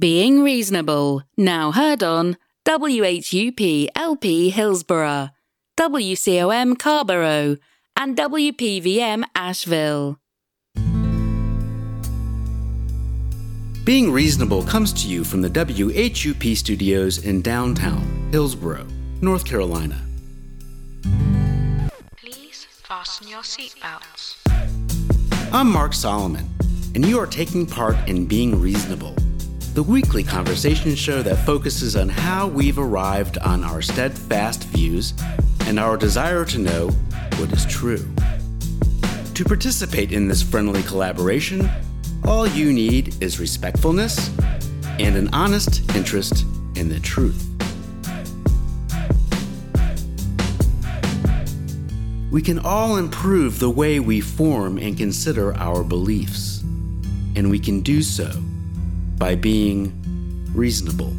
Being Reasonable, now heard on WHUP LP Hillsborough, WCOM Carrboro, and WPVM Asheville. Being Reasonable comes to you from the WHUP studios in downtown Hillsborough, North Carolina. Please fasten your seatbelts. I'm Mark Solomon, and you are taking part in Being Reasonable, the weekly conversation show that focuses on how we've arrived on our steadfast views and our desire to know what is true. To participate in this friendly collaboration, all you need is respectfulness and an honest interest in the truth. We can all improve the way we form and consider our beliefs, and we can do so by being reasonable.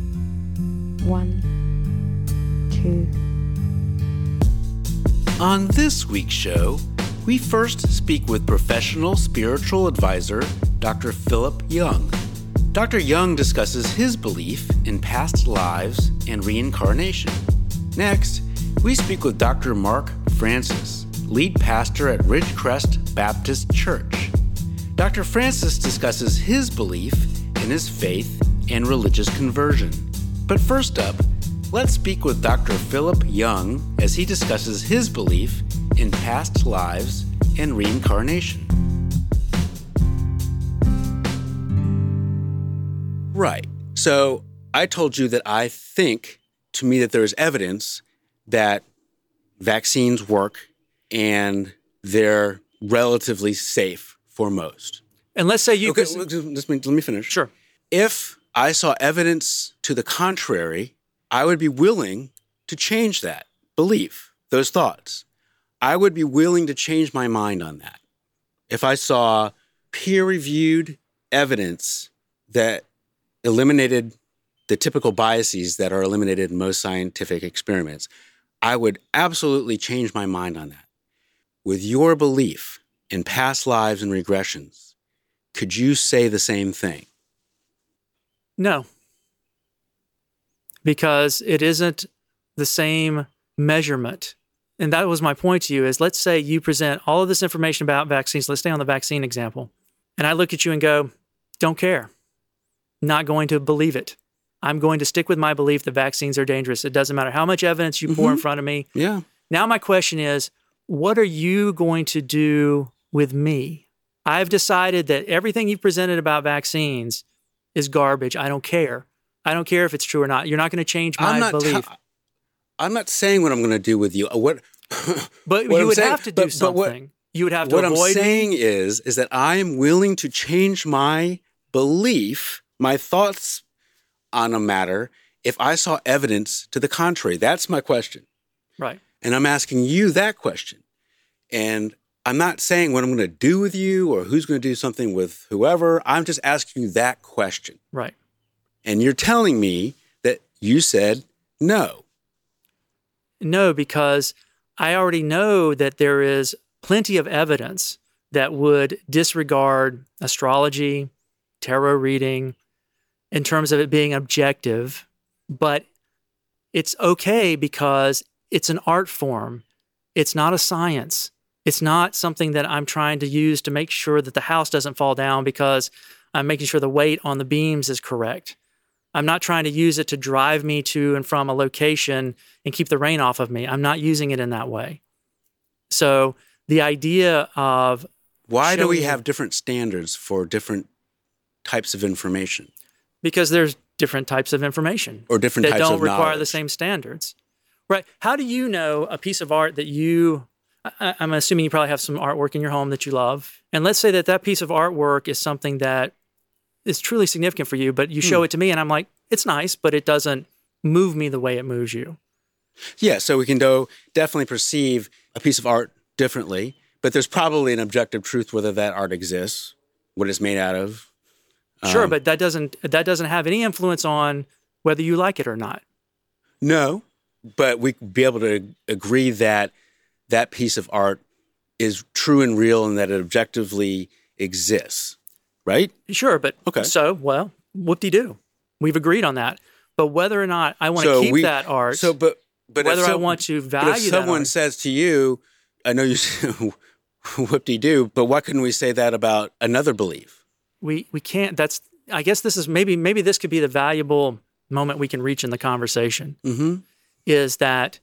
One, two. On this week's show, we first speak with professional spiritual advisor Dr. Philip Young. Dr. Young discusses his belief in past lives and reincarnation. Next, we speak with Dr. Mark Francis, lead pastor at Ridgecrest Baptist Church. Dr. Francis discusses his belief in his faith and religious conversion. But first up, let's speak with Dr. Philip Young as he discusses his belief in past lives and reincarnation. Right. So I told you that I think to me that there is evidence that vaccines work and they're relatively safe for most. And let's say you Okay, let let me, let me finish. Sure. If I saw evidence to the contrary, I would be willing to change that belief, those thoughts. I would be willing to change my mind on that. If I saw peer reviewed evidence that eliminated the typical biases that are eliminated in most scientific experiments, I would absolutely change my mind on that. With your belief in past lives and regressions, could you say the same thing? No. Because it isn't the same measurement. And that was my point to you is let's say you present all of this information about vaccines. Let's stay on the vaccine example. And I look at you and go, don't care. Not going to believe it. I'm going to stick with my belief that vaccines are dangerous. It doesn't matter how much evidence you pour in mm-hmm. front of me. Yeah. Now, my question is what are you going to do with me? I've decided that everything you've presented about vaccines is garbage. I don't care. I don't care if it's true or not. You're not going to change my I'm not. belief. te- I'm not saying what I'm going to do with you. What? but what you I'm would saying- have to do but- but what- something. you would have to what I'm avoid me. saying is, is that I am willing to change my belief, my thoughts on a matter, if I saw evidence to the contrary. That's my question, Right. and I'm asking you that question. And I'm not saying what I'm going to do with you or who's going to do something with whoever. I'm just asking you that question. Right. And you're telling me that you said no. No, because I already know that there is plenty of evidence that would disregard astrology, tarot reading, in terms of it being objective. But it's okay because it's an art form, it's not a science. It's not something that I'm trying to use to make sure that the house doesn't fall down because I'm making sure the weight on the beams is correct. I'm not trying to use it to drive me to and from a location and keep the rain off of me. I'm not using it in that way. So the idea of Why do we have different standards for different types of information because there's different types of information or different that types don't require the same standards. Right. How do you know a piece of art that you I, I'm assuming you probably have some artwork in your home that you love. And let's say that that piece of artwork is something that is truly significant for you, but you Hmm. show it to me and I'm like, it's nice, but it doesn't move me the way it moves you. Yeah, so we can do, definitely perceive a piece of art differently, but there's probably an objective truth whether that art exists, what it's made out of. Sure, Um, but that doesn't that doesn't have any influence on whether you like it or not. No, but we could be able to agree that that piece of art is true and real and that it objectively exists, right? Sure, but Okay. So, well, whoop de doo. We've agreed on that. But whether or not I want to keep we- that art, So, but but if whether I want to but value if that someone art- says to you, I know you whoop de doo, but why couldn't we say that about another belief? we we can't. That's I guess this is maybe maybe this could be the valuable moment we can reach in the conversation. Mm-hmm. Is that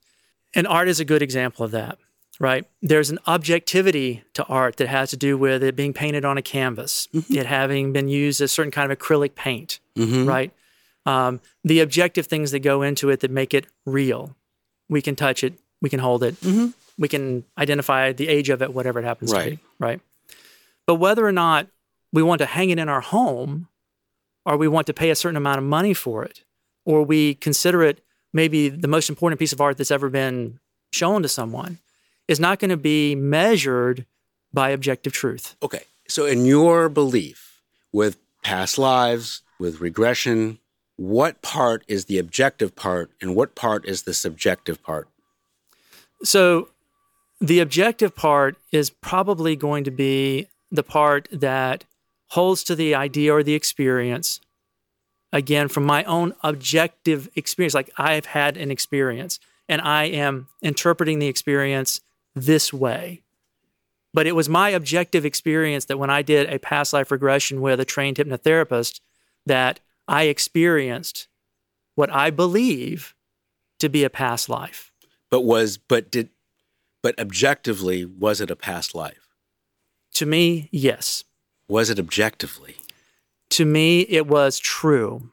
and art is a good example of that, right? There's an objectivity to art that has to do with it being painted on a canvas, it having been used as certain kind of acrylic paint, Mm-hmm. right? Um, the objective things that go into it that make it real. We can touch it, we can hold it, we can identify the age of it, whatever it happens to Right. be, right? But whether or not we want to hang it in our home, or we want to pay a certain amount of money for it, or we consider it maybe the most important piece of art that's ever been shown to someone, is not going to be measured by objective truth. Okay. So, in your belief with past lives, with regression, what part is the objective part and what part is the subjective part? So the objective part is probably going to be the part that holds to the idea or the experience. Again, from my own objective experience, like I've had an experience and I am interpreting the experience this way. But it was my objective experience that when I did a past life regression with a trained hypnotherapist, that I experienced what I believe to be a past life. But was, but did, but objectively, was it a past life? To me, yes. Was it objectively? To me, it was true.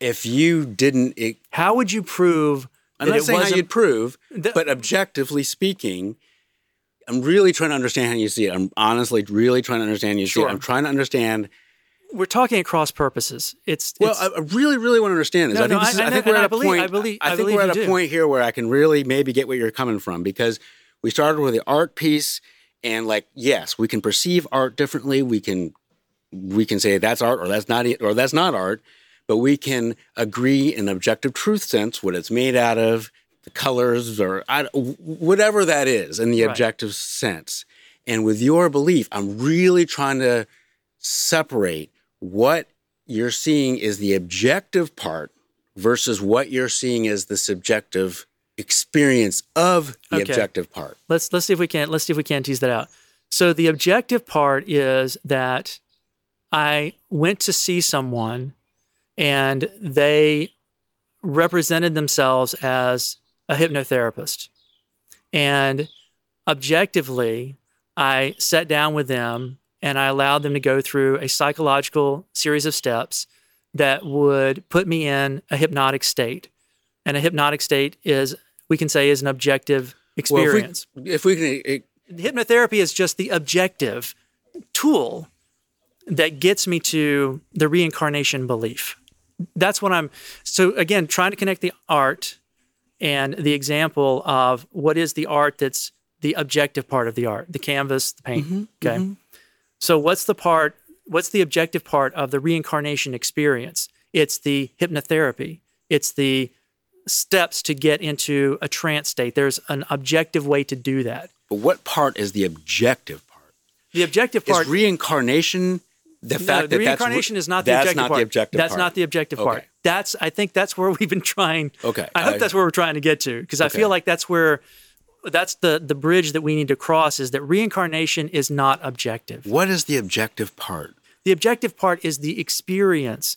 If you didn't, it, How would you prove I'm not saying how you'd prove, The- but objectively speaking, I'm really trying to understand how you see it. I'm honestly really trying to understand how you see Sure. it. I'm trying to understand. we're talking at cross purposes. It's, Well, it's I, really, really want to understand this. No, I think, no, this is, I- I, think we're at I a believe- point. I believe- I think we're at a do. point here where I can really maybe get where you're coming from because we started with the art piece, and like, yes, we can perceive art differently. We can we can say that's art or that's not or that's not art, but we can agree in objective truth sense what it's made out of, the colors or I, whatever that is in the Right. objective sense. And with your belief, I'm really trying to separate what you're seeing is the objective part versus what you're seeing as the subjective experience of the Okay. objective part. let's let's see if we can let's see if we can tease that out. So the objective part is that I went to see someone and they represented themselves as a hypnotherapist. And objectively, I sat down with them and I allowed them to go through a psychological series of steps that would put me in a hypnotic state. And a hypnotic state is, we can say, is an objective experience. Well, if we, if we can, it, Hypnotherapy is just the objective tool that gets me to the reincarnation belief. That's what I'm. So again, trying to connect the art and the example of what is the art that's the objective part of the art, the canvas, the paint. Mm-hmm, okay. Mm-hmm. So what's the part? What's the objective part of the reincarnation experience? It's the hypnotherapy. It's the steps to get into a trance state. There's an objective way to do that. but what part is the objective part? The objective part is reincarnation the no, fact the that reincarnation that's, is not the that's objective not part. the objective that's part. not the objective part. That's I think that's where we've been trying. Okay. I hope I- that's where we're trying to get to because I feel like that's where that's the the bridge that we need to cross is that reincarnation is not objective. What is the objective part? The objective part is the experience.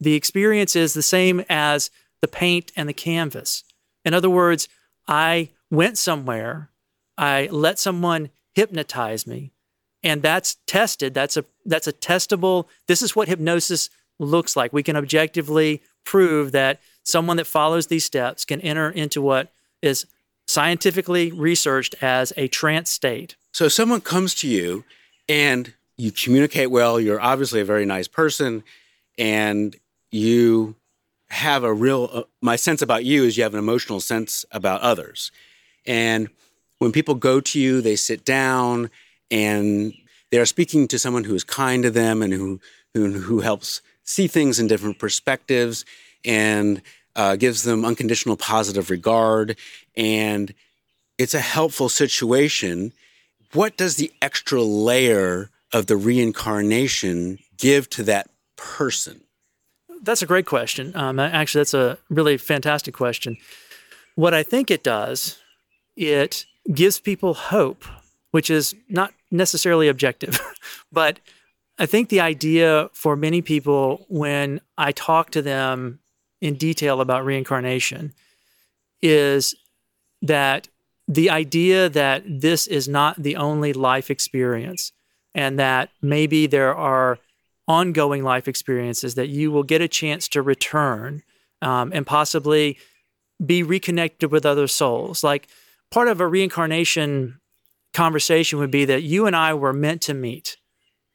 The experience is the same as the paint and the canvas. In other words, I went somewhere, I let someone hypnotize me, and that's tested. That's a that's a testable. This is what hypnosis looks like. We can objectively prove that someone that follows these steps can enter into what is scientifically researched as a trance state. So someone comes to you and you communicate well, you're obviously a very nice person, and you have a real, uh, my sense about you is you have an emotional sense about others. And when people go to you, they sit down and they're speaking to someone who is kind to them and who, who, who helps see things in different perspectives and uh, gives them unconditional positive regard. And it's a helpful situation what does the extra layer of the reincarnation give to that person? that's a great question. Um, actually, that's a really fantastic question. What I think it does, it gives people hope, which is not necessarily objective, but I think the idea for many people when I talk to them in detail about reincarnation is that the idea that this is not the only life experience and that maybe there are ongoing life experiences that you will get a chance to return um, and possibly be reconnected with other souls. Like part of a reincarnation conversation would be that you and I were meant to meet.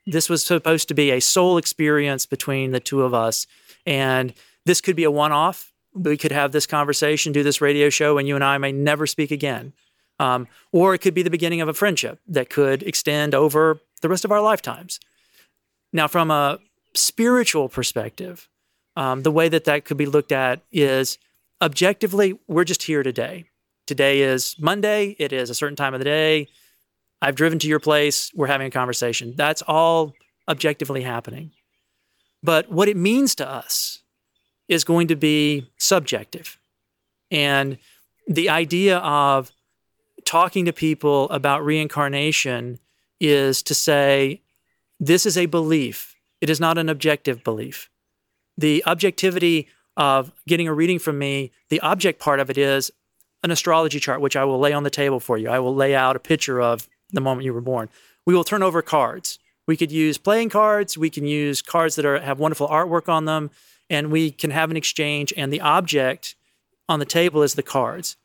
This was supposed to be a soul experience between the two of us. And this could be a one off. We could have this conversation, do this radio show, and you and I may never speak again. Um, or it could be the beginning of a friendship that could extend over the rest of our lifetimes. Now, from a spiritual perspective, um, the way that that could be looked at is objectively, we're just here today. Today is Monday. It is a certain time of the day. I've driven to your place. We're having a conversation. That's all objectively happening. But what it means to us is going to be subjective. And the idea of talking to people about reincarnation is to say, this is a belief. It is not an objective belief. The objectivity of getting a reading from me, the object part of it is an astrology chart, which I will lay on the table for you. I will lay out a picture of the moment you were born. We will turn over cards. We could use playing cards. We can use cards that are, have wonderful artwork on them, and we can have an exchange. And the object on the table is the cards.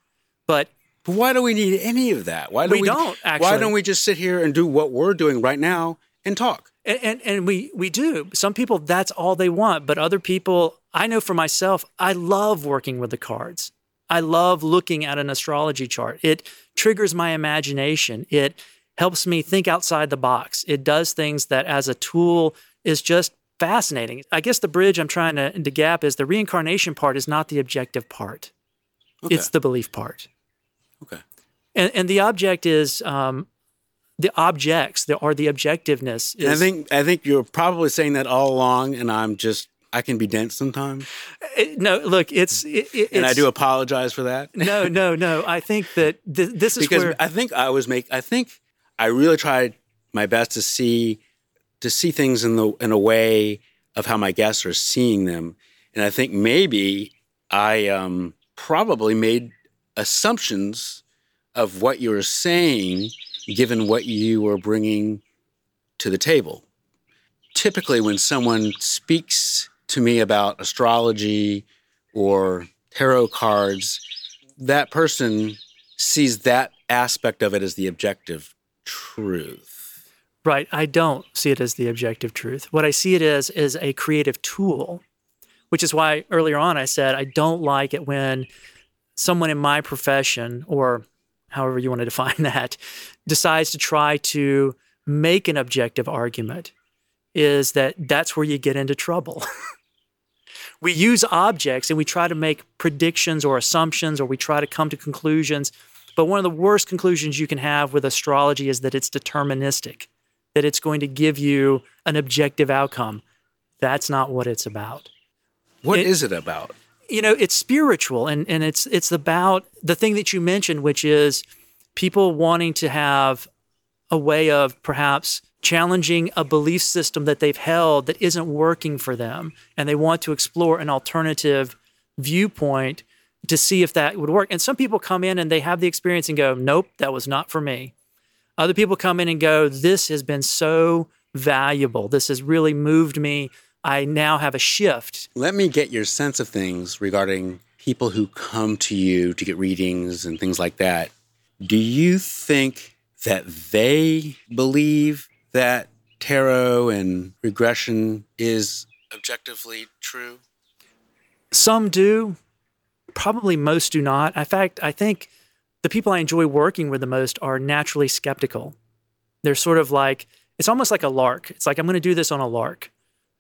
But But why do we need any of that? Why do We don't, actually? Why don't we just sit here and do what we're doing right now and talk? and, and and we we do. Some people that's all they want, but other people, I know for myself, I love working with the cards. I love looking at an astrology chart. It triggers my imagination. It helps me think outside the box. It does things that as a tool is just fascinating. I guess the bridge I'm trying to, to gap is the reincarnation part is not the objective part. Okay. It's the belief part. Okay. And, and the object is um, the objects, the, or the objectiveness is I think I think you're probably saying that all along, and I'm just I can be dense sometimes, It- no, look, it's it, it- and I do apologize for that. no, no, no. I think that th- this is because where I think I was make I think I really tried my best to see to see things in the in a way of how my guests are seeing them, and I think maybe I um, probably made assumptions of what you were saying, given what you were bringing to the table. Typically, when someone speaks to me about astrology or tarot cards, that person sees that aspect of it as the objective truth. right, I don't see it as the objective truth. What I see it as is a creative tool, which is why earlier on I said I don't like it when someone in my profession or however you want to define that decides to try to make an objective argument is that that's where you get into trouble. we use objects and we try to make predictions or assumptions or we try to come to conclusions. But one of the worst conclusions you can have with astrology is that it's deterministic, that it's going to give you an objective outcome. That's not what it's about. What It- is it about? You know, it's spiritual and, and it's it's about the thing that you mentioned, which is people wanting to have a way of perhaps challenging a belief system that they've held that isn't working for them and they want to explore an alternative viewpoint to see if that would work. And some people come in and they have the experience and go nope that was not for me. Other people come in and go this has been so valuable. This has really moved me. I now have a shift. Let me get your sense of things regarding people who come to you to get readings and things like that. Do you think that they believe that tarot and regression is objectively true? Some do, probably most do not. In fact, I think the people I enjoy working with the most are naturally skeptical. They're sort of like, it's almost like a lark. It's like, I'm going to do this on a lark.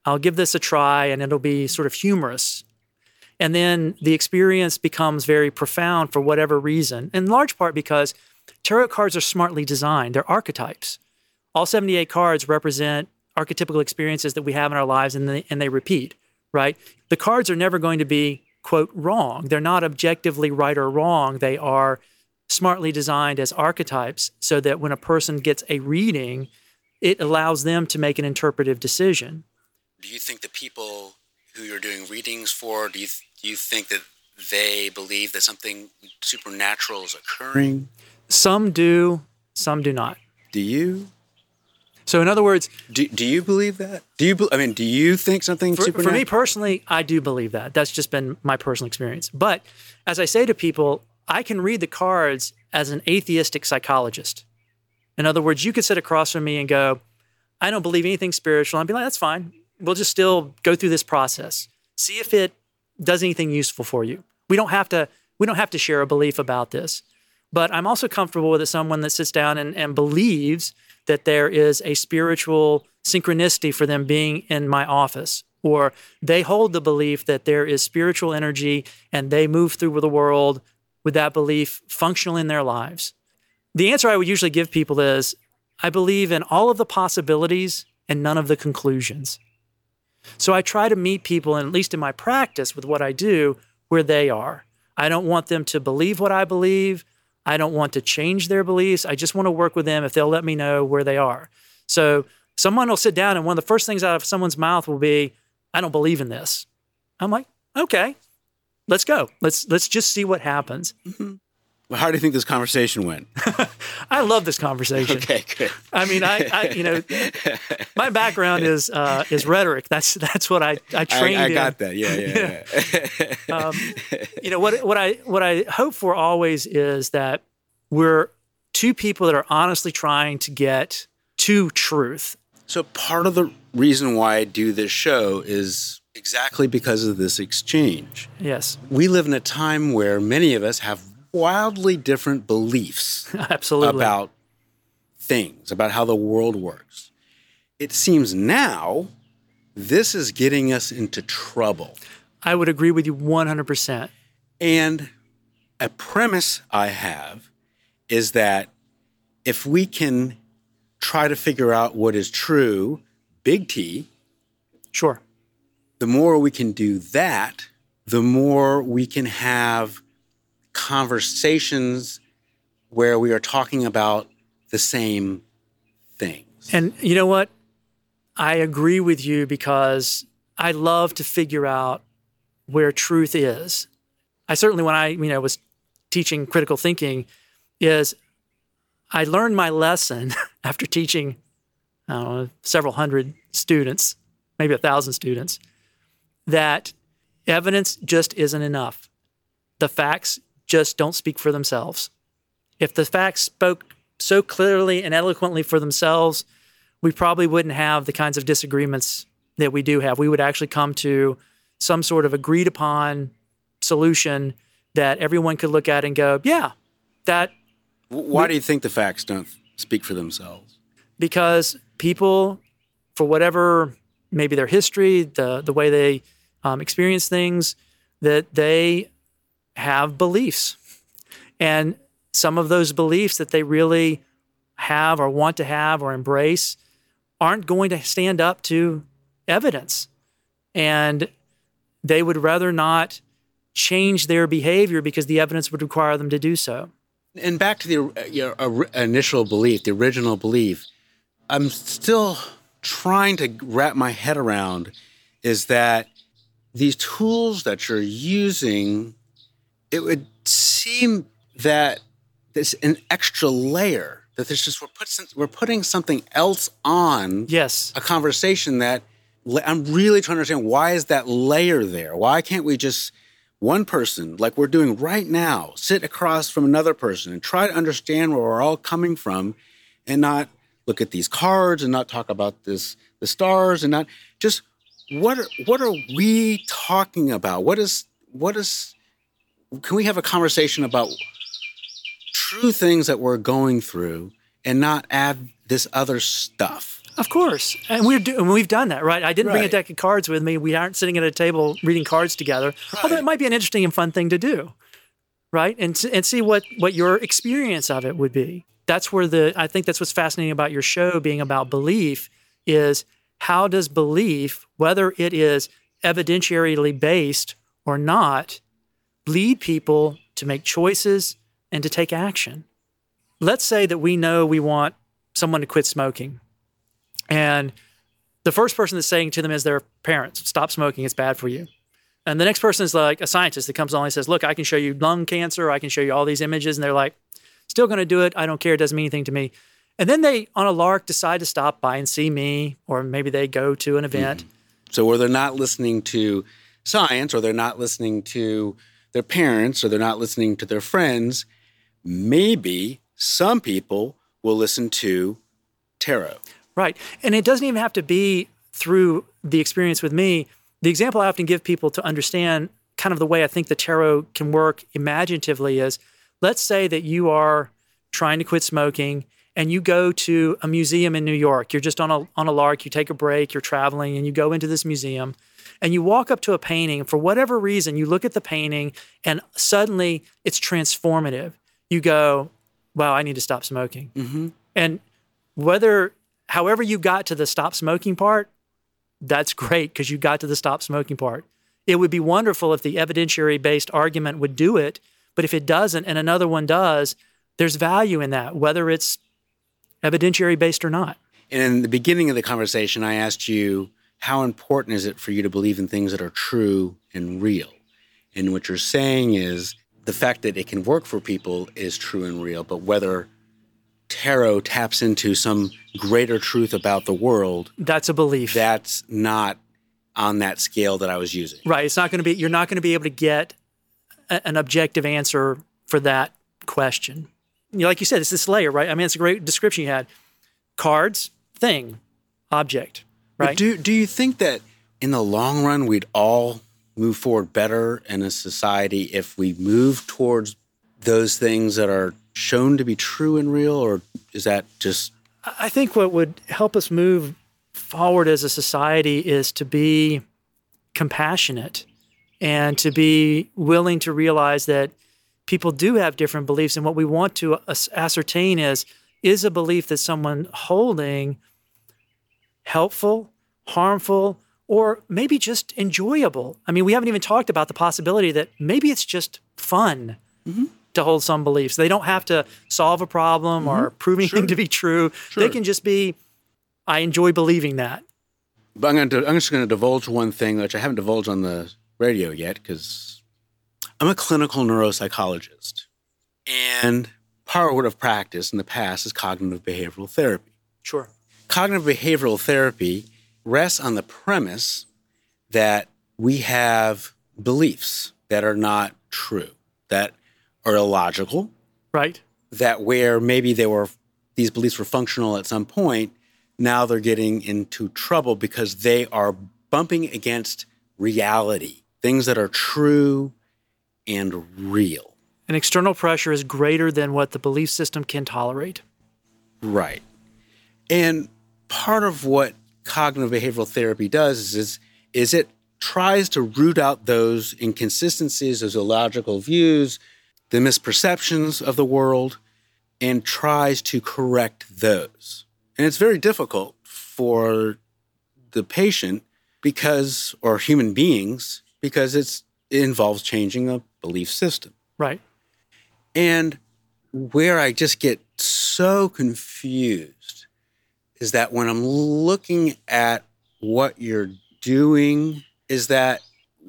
I'll give this a try and it'll be sort of humorous. And then the experience becomes very profound for whatever reason, in large part because tarot cards are smartly designed. They're archetypes. All 78 cards represent archetypical experiences that we have in our lives and they, and they repeat right? The cards are never going to be, quote, wrong. They're not objectively right or wrong. They are smartly designed as archetypes so that when a person gets a reading, it allows them to make an interpretive decision. Do you think the people who you're doing readings for, do you, do you think that they believe that something supernatural is occurring? Some do, some do not. Do you? So, in other words, Do, do you believe that? Do you? be- I mean, do you think something for, for me personally, I do believe that. That's just been my personal experience. But as I say to people, I can read the cards as an atheistic psychologist. In other words, you could sit across from me and go, I don't believe anything spiritual. I'd be like, that's fine. We'll just still go through this process. See if it does anything useful for you. We don't have to we don't have to share a belief about this. But I'm also comfortable with someone that sits down and, and believes that there is a spiritual synchronicity for them being in my office, or they hold the belief that there is spiritual energy and they move through the world with that belief functional in their lives. The answer I would usually give people is I believe in all of the possibilities and none of the conclusions. So I try to meet people, and at least in my practice with what I do, where they are. I don't want them to believe what I believe. I don't want to change their beliefs. I just want to work with them if they'll let me know where they are. So someone will sit down, and one of the first things out of someone's mouth will be, I don't believe in this. I'm like, okay, let's go. Let's let's just see what happens. Mm-hmm. Well, how do you think this conversation went? I love this conversation. Okay, good. I mean, I, I you know, my background is uh, is rhetoric. That's that's what I I I, trained I in. got that. Yeah, yeah, yeah. um, you know what what I what I hope for always is that we're two people that are honestly trying to get to truth. So part of the reason why I do this show is exactly because of this exchange. Yes, We live in a time where many of us have wildly different beliefs absolutely. about things, about how the world works. It seems now this is getting us into trouble. I would agree with you 100%. And a premise I have is that if we can try to figure out what is true, big T, Sure. the more we can do that, the more we can have conversations where we are talking about the same things. And you know what? I agree with you because I love to figure out where truth is. I certainly, when I you know was teaching critical thinking, is I learned my lesson after teaching know, several hundred students, maybe a thousand students, that evidence just isn't enough. The facts just don't speak for themselves. If the facts spoke so clearly and eloquently for themselves, we probably wouldn't have the kinds of disagreements that we do have. We would actually come to some sort of agreed upon solution that everyone could look at and go, yeah, that Why do you think the facts don't speak for themselves? because people, for whatever maybe their history, the the way they um, experience things, that they have beliefs, and some of those beliefs that they really have or want to have or embrace aren't going to stand up to evidence, and they would rather not change their behavior because the evidence would require them to do so. And back to the uh, your initial belief, the original belief, I'm still trying to wrap my head around is that these tools that you're using, it would seem that there's an extra layer that there's just we're putting we're putting something else on Yes. a conversation that I'm really trying to understand why is that layer there? Why can't we just one person, like we're doing right now, sit across from another person and try to understand where we're all coming from and not look at these cards and not talk about this the stars and not just what are, what are we talking about? What is what is can we have a conversation about true things that we're going through and not add this other stuff? Of course, and we're do- and we've done that, right? I didn't bring a deck of cards with me. We aren't sitting at a table reading cards together. Although it might be an interesting and fun thing to do, right? And and see what what your experience of it would be. That's where the I think that's what's fascinating about your show being about belief is how does belief, whether it is evidentiarily based or not, lead people to make choices and to take action. Let's say that we know we want someone to quit smoking. And the first person that's saying to them is their parents, stop smoking, it's bad for you. And the next person is like a scientist that comes along and says, Look, I can show you lung cancer, I can show you all these images. And they're like, Still going to do it. I don't care. It doesn't mean anything to me. And then they, on a lark, decide to stop by and see me, or maybe they go to an event. Mm-hmm. So, where they're not listening to science, or they're not listening to their parents, or they're not listening to their friends, maybe some people will listen to tarot. Right. And it doesn't even have to be through the experience with me. The example I often give people to understand kind of the way I think the tarot can work imaginatively is let's say that you are trying to quit smoking and you go to a museum in New York. You're just on a on a lark, you take a break, you're traveling and you go into this museum and you walk up to a painting for whatever reason you look at the painting and suddenly it's transformative. You go, "Wow, I need to stop smoking." Mm-hmm. And whether however you got to the stop smoking part, that's great because you got to the stop smoking part. It would be wonderful if the evidentiary based argument would do it, but if it doesn't and another one does, there's value in that, whether it's evidentiary based or not. And in the beginning of the conversation, I asked you, how important is it for you to believe in things that are true and real? And what you're saying is the fact that it can work for people is true and real, but whether tarot taps into some greater truth about the world, That's a belief. that's not on that scale that I was using. right. It's not going to be, you're not going to be able to get a- an objective answer for that question. You know, like you said, it's this layer, right? I mean, it's a great description you had. Cards, thing, object, But do do you think that in the long run we'd all move forward better in a society if we move towards those things that are shown to be true and real, or is that just I think what would help us move forward as a society is to be compassionate and to be willing to realize that people do have different beliefs. And what we want to ascertain is is a belief that someone holding helpful, harmful, or maybe just enjoyable? I mean, we haven't even talked about the possibility that maybe it's just fun mm-hmm. to hold some beliefs. They don't have to solve a problem or mm-hmm. prove anything to be true. They can just be, I enjoy believing that. But I'm going to I'm just going to divulge one thing which I haven't divulged on the radio yet because I'm a clinical neuropsychologist, and part of practice in the past is cognitive behavioral therapy. Sure. Cognitive behavioral therapy rests on the premise that we have beliefs that are not true, that are illogical, Right. that where maybe they were these beliefs were functional at some point, now they're getting into trouble because they are bumping against reality, things that are true and real. And external pressure is greater than what the belief system can tolerate. Right. And part of what cognitive behavioral therapy does is, is it tries to root out those inconsistencies, those illogical views, the misperceptions of the world, and tries to correct those. And it's very difficult for the patient because, or human beings, because it's, it involves changing a belief system. Right. And where I just get so confused is that when I'm looking at what you're doing, is that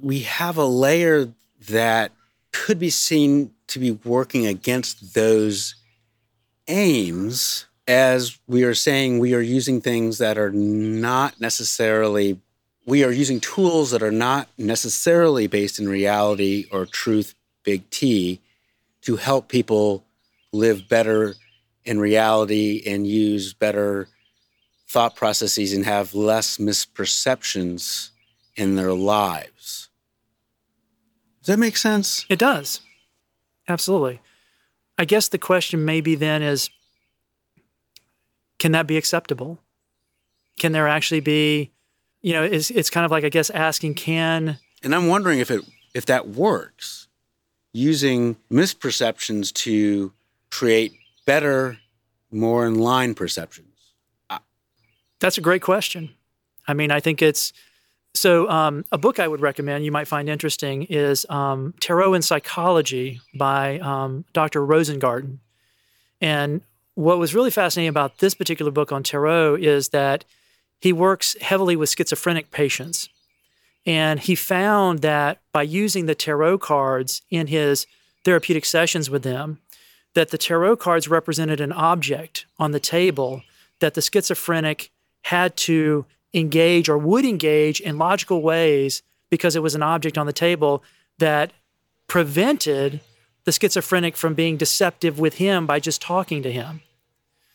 we have a layer that could be seen to be working against those aims as we are saying we are using things that are not necessarily we are using tools that are not necessarily based in reality or truth big T to help people live better in reality and use better thought processes and have less misperceptions in their lives. Does that make sense? It does. Absolutely. I guess the question maybe then is can that be acceptable? Can there actually be, you know, it's, it's kind of like, I guess, asking, can, And I'm wondering if it if that works using misperceptions to create better, more in line perceptions. That's a great question. I mean, I think it's So, um, a book I would recommend you might find interesting is um, Tarot and Psychology by um, Dr. Rosengarten. And what was really fascinating about this particular book on tarot is that he works heavily with schizophrenic patients. And he found that by using the tarot cards in his therapeutic sessions with them, that the tarot cards represented an object on the table that the schizophrenic had to engage or would engage in logical ways because it was an object on the table that prevented the schizophrenic from being deceptive with him by just talking to him.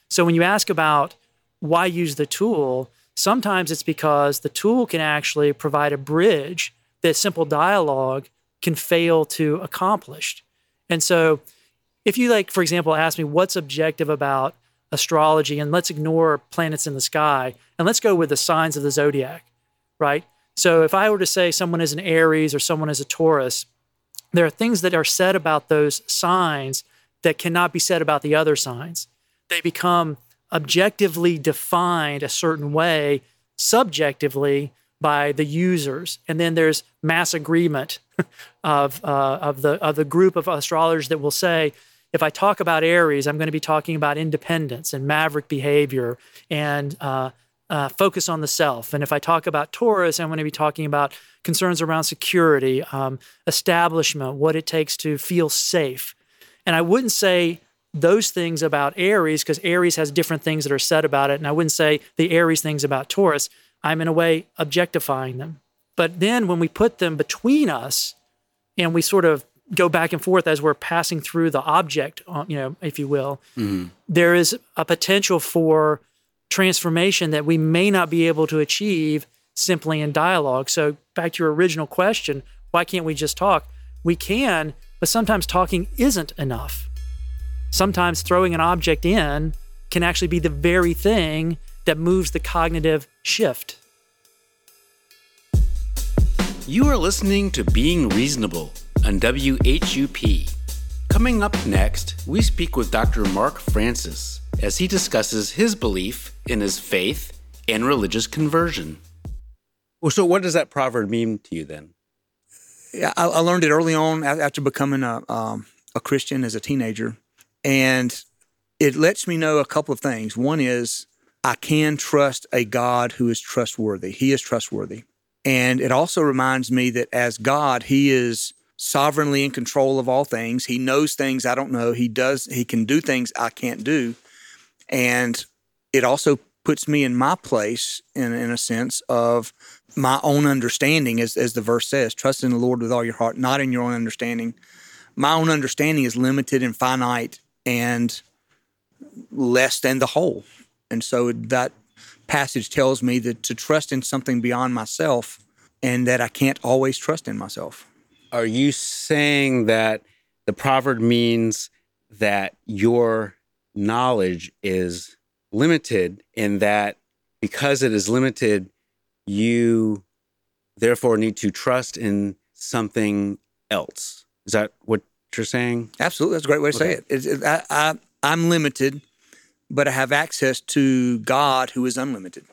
So when you ask about why use the tool, sometimes it's because the tool can actually provide a bridge that simple dialogue can fail to accomplish. And so if you like for example ask me what's objective about astrology and let's ignore planets in the sky and let's go with the signs of the zodiac, right? So if I were to say someone is an Aries or someone is a Taurus, there are things that are said about those signs that cannot be said about the other signs. They become objectively defined a certain way subjectively by the users. And then there's mass agreement of, uh, of, the, of the group of astrologers that will say, if I talk about Aries, I'm going to be talking about independence and maverick behavior and uh, uh, focus on the self. And if I talk about Taurus, I'm going to be talking about concerns around security, um, establishment, what it takes to feel safe. And I wouldn't say those things about Aries because Aries has different things that are said about it. And I wouldn't say the Aries things about Taurus. I'm in a way objectifying them. But then when we put them between us and we sort of go back and forth as we're passing through the object, uh, you know, if you will, mm-hmm. there is a potential for transformation that we may not be able to achieve simply in dialogue. So, back to your original question, why can't we just talk? We can, but sometimes talking isn't enough. Sometimes throwing an object in can actually be the very thing that moves the cognitive shift. You are listening to Being Reasonable on WHUP. Coming up next, we speak with Dr. Mark Francis as he discusses his belief in his faith and religious conversion. Well, so what does that proverb mean to you then? Yeah, I, I learned it early on after becoming a, um, a Christian as a teenager. And it lets me know a couple of things. One is I can trust a God who is trustworthy. He is trustworthy. And it also reminds me that as God, He is sovereignly in control of all things. He knows things I don't know. He does he can do things I can't do. And it also puts me in my place in, in a sense of my own understanding, as, as the verse says, trust in the Lord with all your heart, not in your own understanding. My own understanding is limited and finite and less than the whole. And so that passage tells me that to trust in something beyond myself and that I can't always trust in myself are you saying that the proverb means that your knowledge is limited and that because it is limited, you therefore need to trust in something else? Is that what you're saying? Absolutely. That's a great way to okay. say it. it I, I, I'm limited, but I have access to God who is unlimited.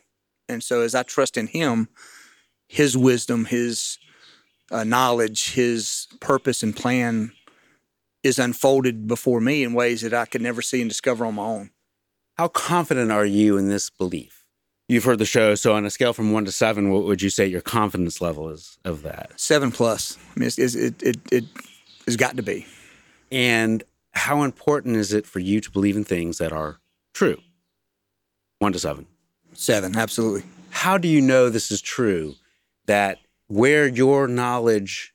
And so as I trust in Him, His wisdom, His uh, knowledge, his purpose and plan is unfolded before me in ways that I could never see and discover on my own. How confident are you in this belief? You've heard the show, so on a scale from one to seven, what would you say your confidence level is of that? Seven plus. I mean, it's, it's, it, it, it has got to be. And how important is it for you to believe in things that are true? One to seven. Seven, absolutely. How do you know this is true? That where your knowledge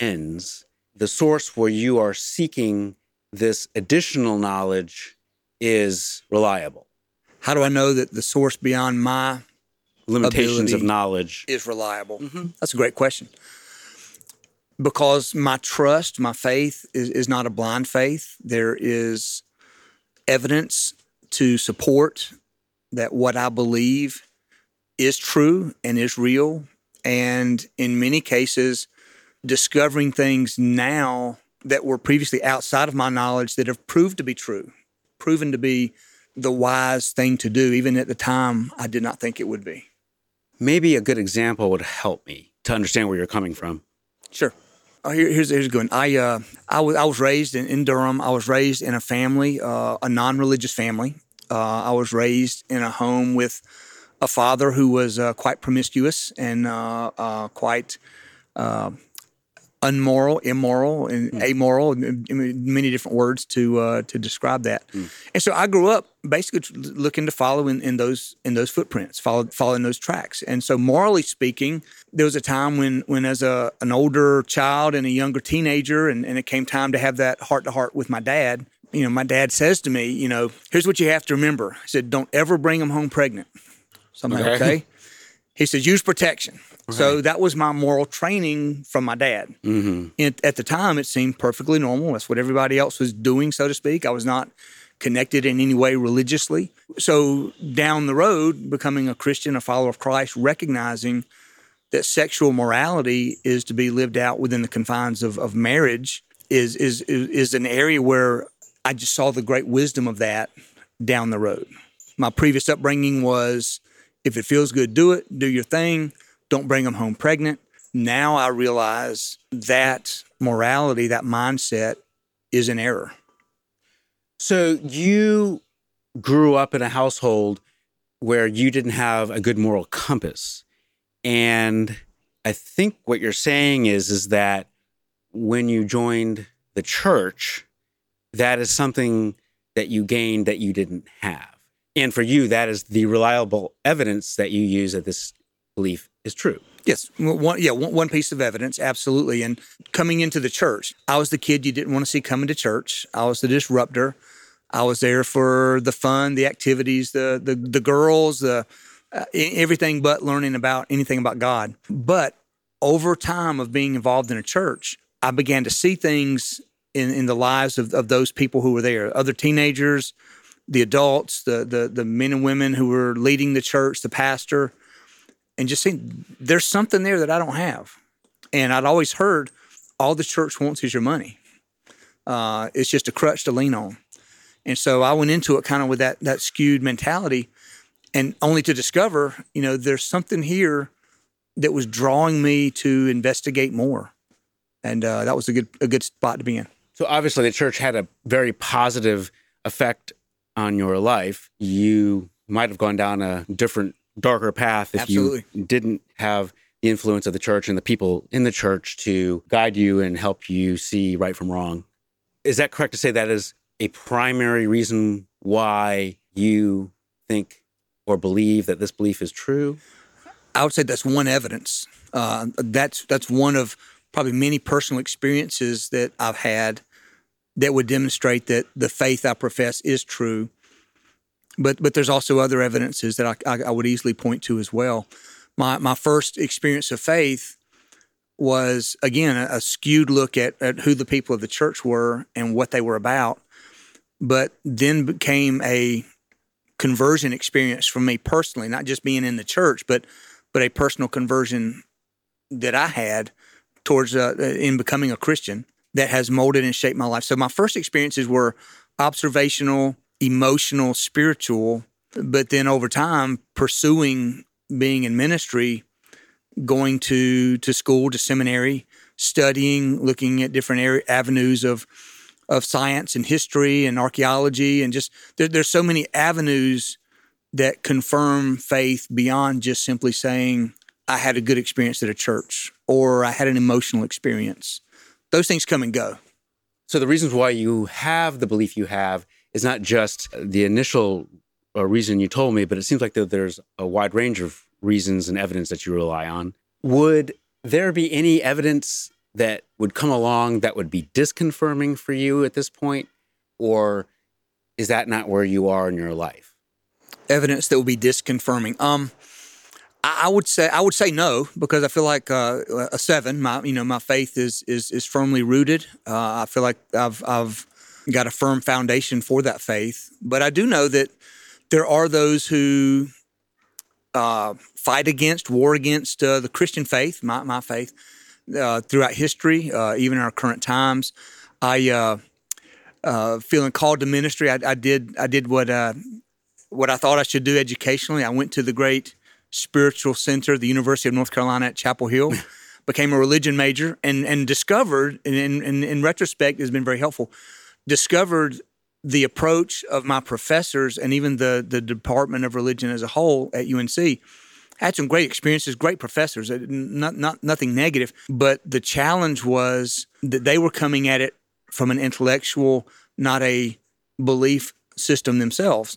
ends, the source where you are seeking this additional knowledge is reliable. How do I know that the source beyond my limitations of knowledge is reliable? Mm-hmm. That's a great question. Because my trust, my faith is, is not a blind faith. There is evidence to support that what I believe is true and is real and in many cases, discovering things now that were previously outside of my knowledge that have proved to be true, proven to be the wise thing to do, even at the time I did not think it would be. maybe a good example would help me to understand where you're coming from. Sure. Oh, here, here's here's a good. One. I uh I was I was raised in, in Durham. I was raised in a family, uh, a non-religious family. Uh, I was raised in a home with a father who was uh, quite promiscuous and uh, uh, quite uh, unmoral, immoral, and Hmm. amoral. Many different words to uh, to describe that. Hmm. And so I grew up basically looking to follow in, in those in those footprints, follow following those tracks. And so morally speaking, there was a time when when as a an older child and a younger teenager, and, and it came time to have that heart to heart with my dad. You know, my dad says to me, you know, here's what you have to remember. He said, don't ever bring them home pregnant. So I'm like, Okay. okay. He says, use protection. So that was my moral training from my dad. Mm-hmm. And at the time, it seemed perfectly normal. That's what everybody else was doing, so to speak. I was not connected in any way religiously. So down the road, becoming a Christian, a follower of Christ, recognizing that sexual morality is to be lived out within the confines of, of marriage is, is is is an area where I just saw the great wisdom of that down the road. My previous upbringing was if it feels good, do it, do your thing, don't bring them home pregnant. Now I realize that morality, that mindset is an error. So you grew up in a household where you didn't have a good moral compass. And I think what you're saying is is that when you joined the church, that is something that you gained that you didn't have. And for you, that is the reliable evidence that you use that this belief is true. Yes, one, yeah, one, piece of evidence, absolutely. And coming into the church, I was the kid you didn't want to see coming to church. I was the disruptor. I was there for the fun, the activities, the the, the girls, the uh, everything but learning about anything about God. But over time of being involved in a church, I began to see things in, in the lives of, of those people who were there, other teenagers, the adults, the, the the men and women who were leading the church, the pastor, and just seeing there's something there that I don't have. And I'd always heard all the church wants is your money. Uh, it's just a crutch to lean on. And so I went into it kind of with that that skewed mentality, and only to discover, you know, there's something here that was drawing me to investigate more, and uh, that was a good a good spot to be in. So obviously, the church had a very positive effect on your life. You might have gone down a different, darker path if Absolutely. you didn't have the influence of the church and the people in the church to guide you and help you see right from wrong. Is that correct to say that is a primary reason why you think or believe that this belief is true? I would say that's one evidence. Uh, that's that's one of probably many personal experiences that I've had that would demonstrate that the faith I profess is true. But but there's also other evidences that I, I, I would easily point to as well. My my first experience of faith was again a, a skewed look at, at who the people of the church were and what they were about, but then became a conversion experience for me personally, not just being in the church, but but a personal conversion that I had towards uh, in becoming a Christian that has molded and shaped my life. So my first experiences were observational, emotional, spiritual, but then over time pursuing being in ministry, going to to school, to seminary, studying, looking at different area, avenues of of science and history and archaeology and just there, there's so many avenues that confirm faith beyond just simply saying I had a good experience at a church or I had an emotional experience. Those things come and go. So the reasons why you have the belief you have is not just the initial uh, reason you told me, but it seems like there's a wide range of reasons and evidence that you rely on. Would there be any evidence that would come along that would be disconfirming for you at this point, or is that not where you are in your life? Evidence that would be disconfirming. Um, I, would say I would say no because I feel like uh, a seven. My you know my faith is is is firmly rooted. Uh, I feel like I've I've got a firm foundation for that faith. But I do know that there are those who uh, fight against, war against uh, the Christian faith, my, my faith, uh, throughout history, uh, even in our current times. I feeling called to ministry. I, I did I did what what I thought I should do educationally. I went to the great spiritual center, the University of North Carolina at Chapel Hill. became a religion major and and discovered, and in, in, in retrospect, has been very helpful. Discovered the approach of my professors and even the the Department of Religion as a whole at UNC had some great experiences, great professors, not, not nothing negative, but the challenge was that they were coming at it from an intellectual, not a belief system themselves.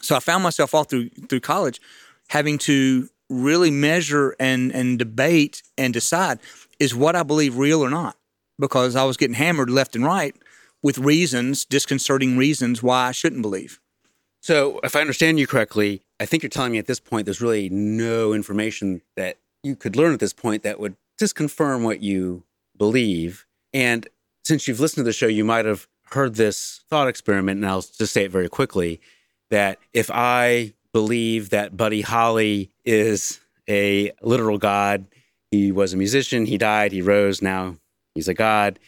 So I found myself all through through college having to really measure and and debate and decide is what I believe real or not because I was getting hammered left and right with reasons, disconcerting reasons why I shouldn't believe. So, if I understand you correctly, I think you're telling me at this point there's really no information that you could learn at this point that would just confirm what you believe. And since you've listened to the show, you might have heard this thought experiment, and I'll just say it very quickly that if I believe that Buddy Holly is a literal God, he was a musician, he died, he rose, now he's a God.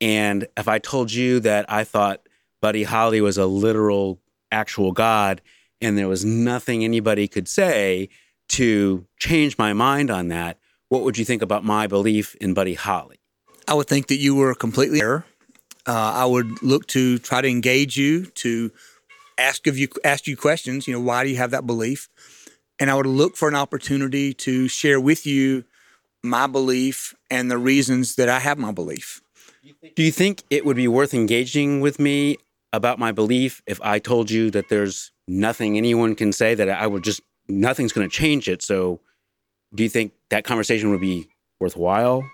And if I told you that I thought Buddy Holly was a literal actual God, and there was nothing anybody could say to change my mind on that, what would you think about my belief in Buddy Holly? I would think that you were completely error. Uh, I would look to try to engage you, to ask of you ask you questions. You know, why do you have that belief? And I would look for an opportunity to share with you my belief and the reasons that I have my belief. Do you think it would be worth engaging with me about my belief if I told you that there's nothing anyone can say that I would just nothing's going to change it. So, do you think that conversation would be worthwhile?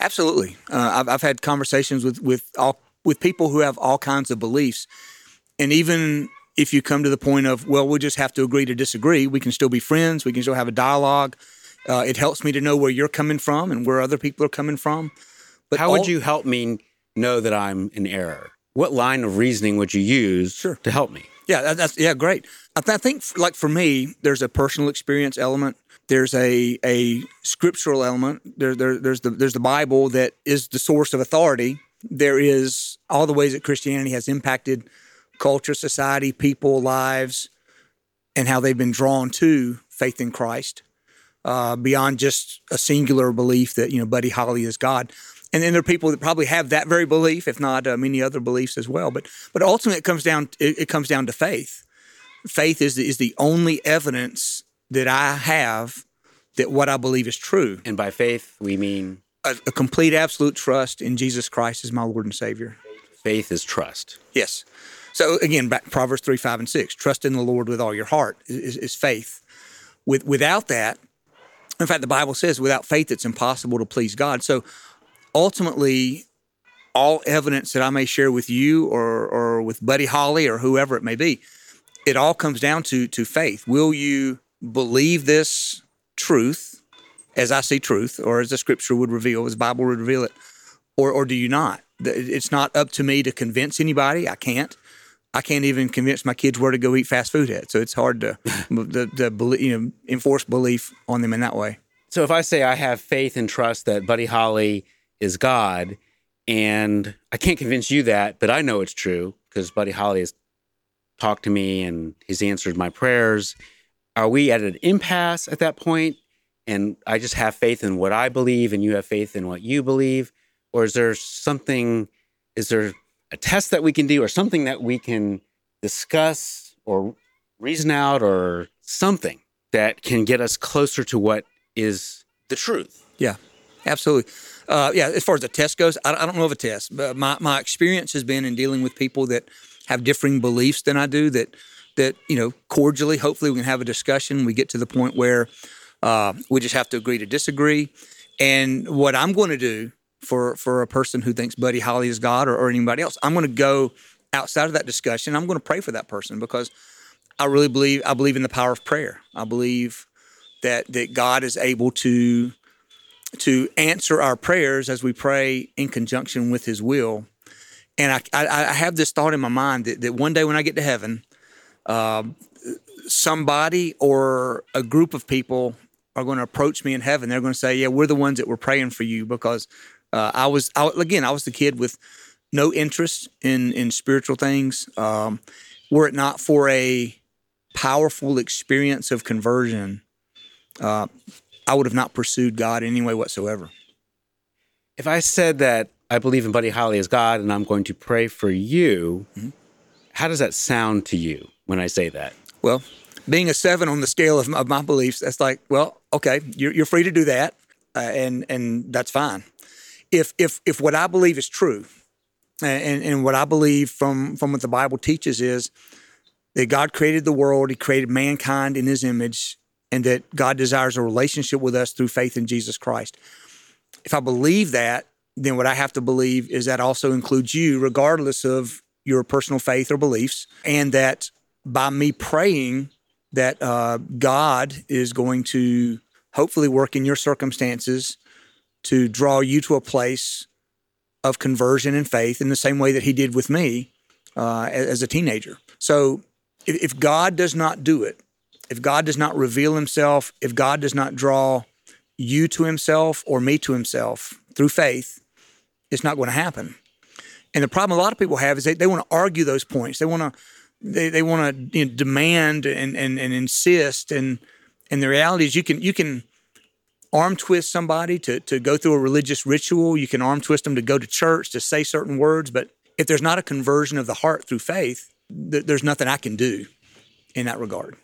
Absolutely. Uh, I've, I've had conversations with with all with people who have all kinds of beliefs, and even if you come to the point of well, we'll just have to agree to disagree, we can still be friends. We can still have a dialogue. Uh, it helps me to know where you're coming from and where other people are coming from. But how all, would you help me know that I'm in error? What line of reasoning would you use sure. to help me? Yeah, that's yeah, great. I, th- I think like for me, there's a personal experience element. There's a a scriptural element. There, there there's the there's the Bible that is the source of authority. There is all the ways that Christianity has impacted culture, society, people, lives, and how they've been drawn to faith in Christ uh, beyond just a singular belief that you know Buddy Holly is God and then there are people that probably have that very belief, if not uh, many other beliefs as well. But but ultimately, it comes down it, it comes down to faith. Faith is the, is the only evidence that I have that what I believe is true. And by faith, we mean a, a complete, absolute trust in Jesus Christ as my Lord and Savior. Faith is trust. Yes. So again, back Proverbs three, five, and six. Trust in the Lord with all your heart is, is faith. With without that, in fact, the Bible says, without faith, it's impossible to please God. So ultimately, all evidence that I may share with you or, or with Buddy Holly or whoever it may be, it all comes down to, to faith. Will you believe this truth as I see truth or as the scripture would reveal, as the Bible would reveal it, or, or do you not? It's not up to me to convince anybody. I can't. I can't even convince my kids where to go eat fast food at. So it's hard to, to, to you know, enforce belief on them in that way. So if I say I have faith and trust that Buddy Holly is God. And I can't convince you that, but I know it's true because Buddy Holly has talked to me and he's answered my prayers. Are we at an impasse at that point? And I just have faith in what I believe and you have faith in what you believe? Or is there something, is there a test that we can do or something that we can discuss or reason out or something that can get us closer to what is the truth? Yeah, absolutely. Uh, yeah, as far as the test goes, I, I, don't know of a test, but my, my experience has been in dealing with people that have differing beliefs than I do. That that you know, cordially, hopefully, we can have a discussion. We get to the point where uh, we just have to agree to disagree. And what I'm going to do for for a person who thinks Buddy Holly is God or, or anybody else, I'm going to go outside of that discussion. I'm going to pray for that person because I really believe I believe in the power of prayer. I believe that that God is able to to answer our prayers as we pray in conjunction with His will. And I, I, I have this thought in my mind that, that one day when I get to heaven, uh, somebody or a group of people are going to approach me in heaven. They're going to say, "Yeah, we're the ones that were praying for you because uh, I was I, again I was the kid with no interest in in spiritual things. Um, were it not for a powerful experience of conversion uh, I would have not pursued God in any way whatsoever. If I said that I believe in Buddy Holly as God and I'm going to pray for you, how does that sound to you when I say that? Well, being a seven on the scale of my, of my beliefs, that's like, well, okay, you're, you're free to do that, uh, and and that's fine. If if if what I believe is true, and and what I believe from from what the Bible teaches is that God created the world, He created mankind in His image, and that God desires a relationship with us through faith in Jesus Christ. If I believe that, then what I have to believe is that also includes you, regardless of your personal faith or beliefs, and that by me praying that uh, God is going to hopefully work in your circumstances to draw you to a place of conversion and faith in the same way that He did with me uh, as, a teenager. So if, if God does not do it, if God does not reveal Himself, if God does not draw you to Himself or me to Himself through faith, it's not going to happen. And the problem a lot of people have is they, they want to argue those points. They want to they, they want to you know, demand and, and, and insist and and the reality is you can you can arm twist somebody to to go through a religious ritual. You can arm twist them to go to church to say certain words. But if there's not a conversion of the heart through faith th- there's nothing I can do in that regard.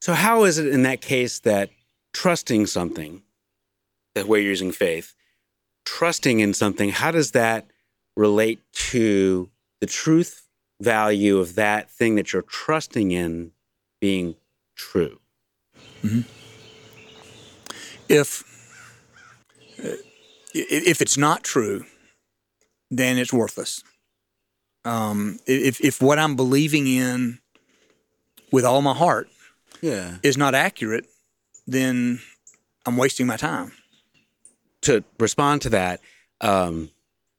So, how is it in that case that trusting something, that we're using faith, trusting in something, how does that relate to the truth value of that thing that you're trusting in being true? if uh, if it's not true, then it's worthless. Um, if if what I'm believing in with all my heart Yeah. is not accurate, then I'm wasting my time. To respond to that, um,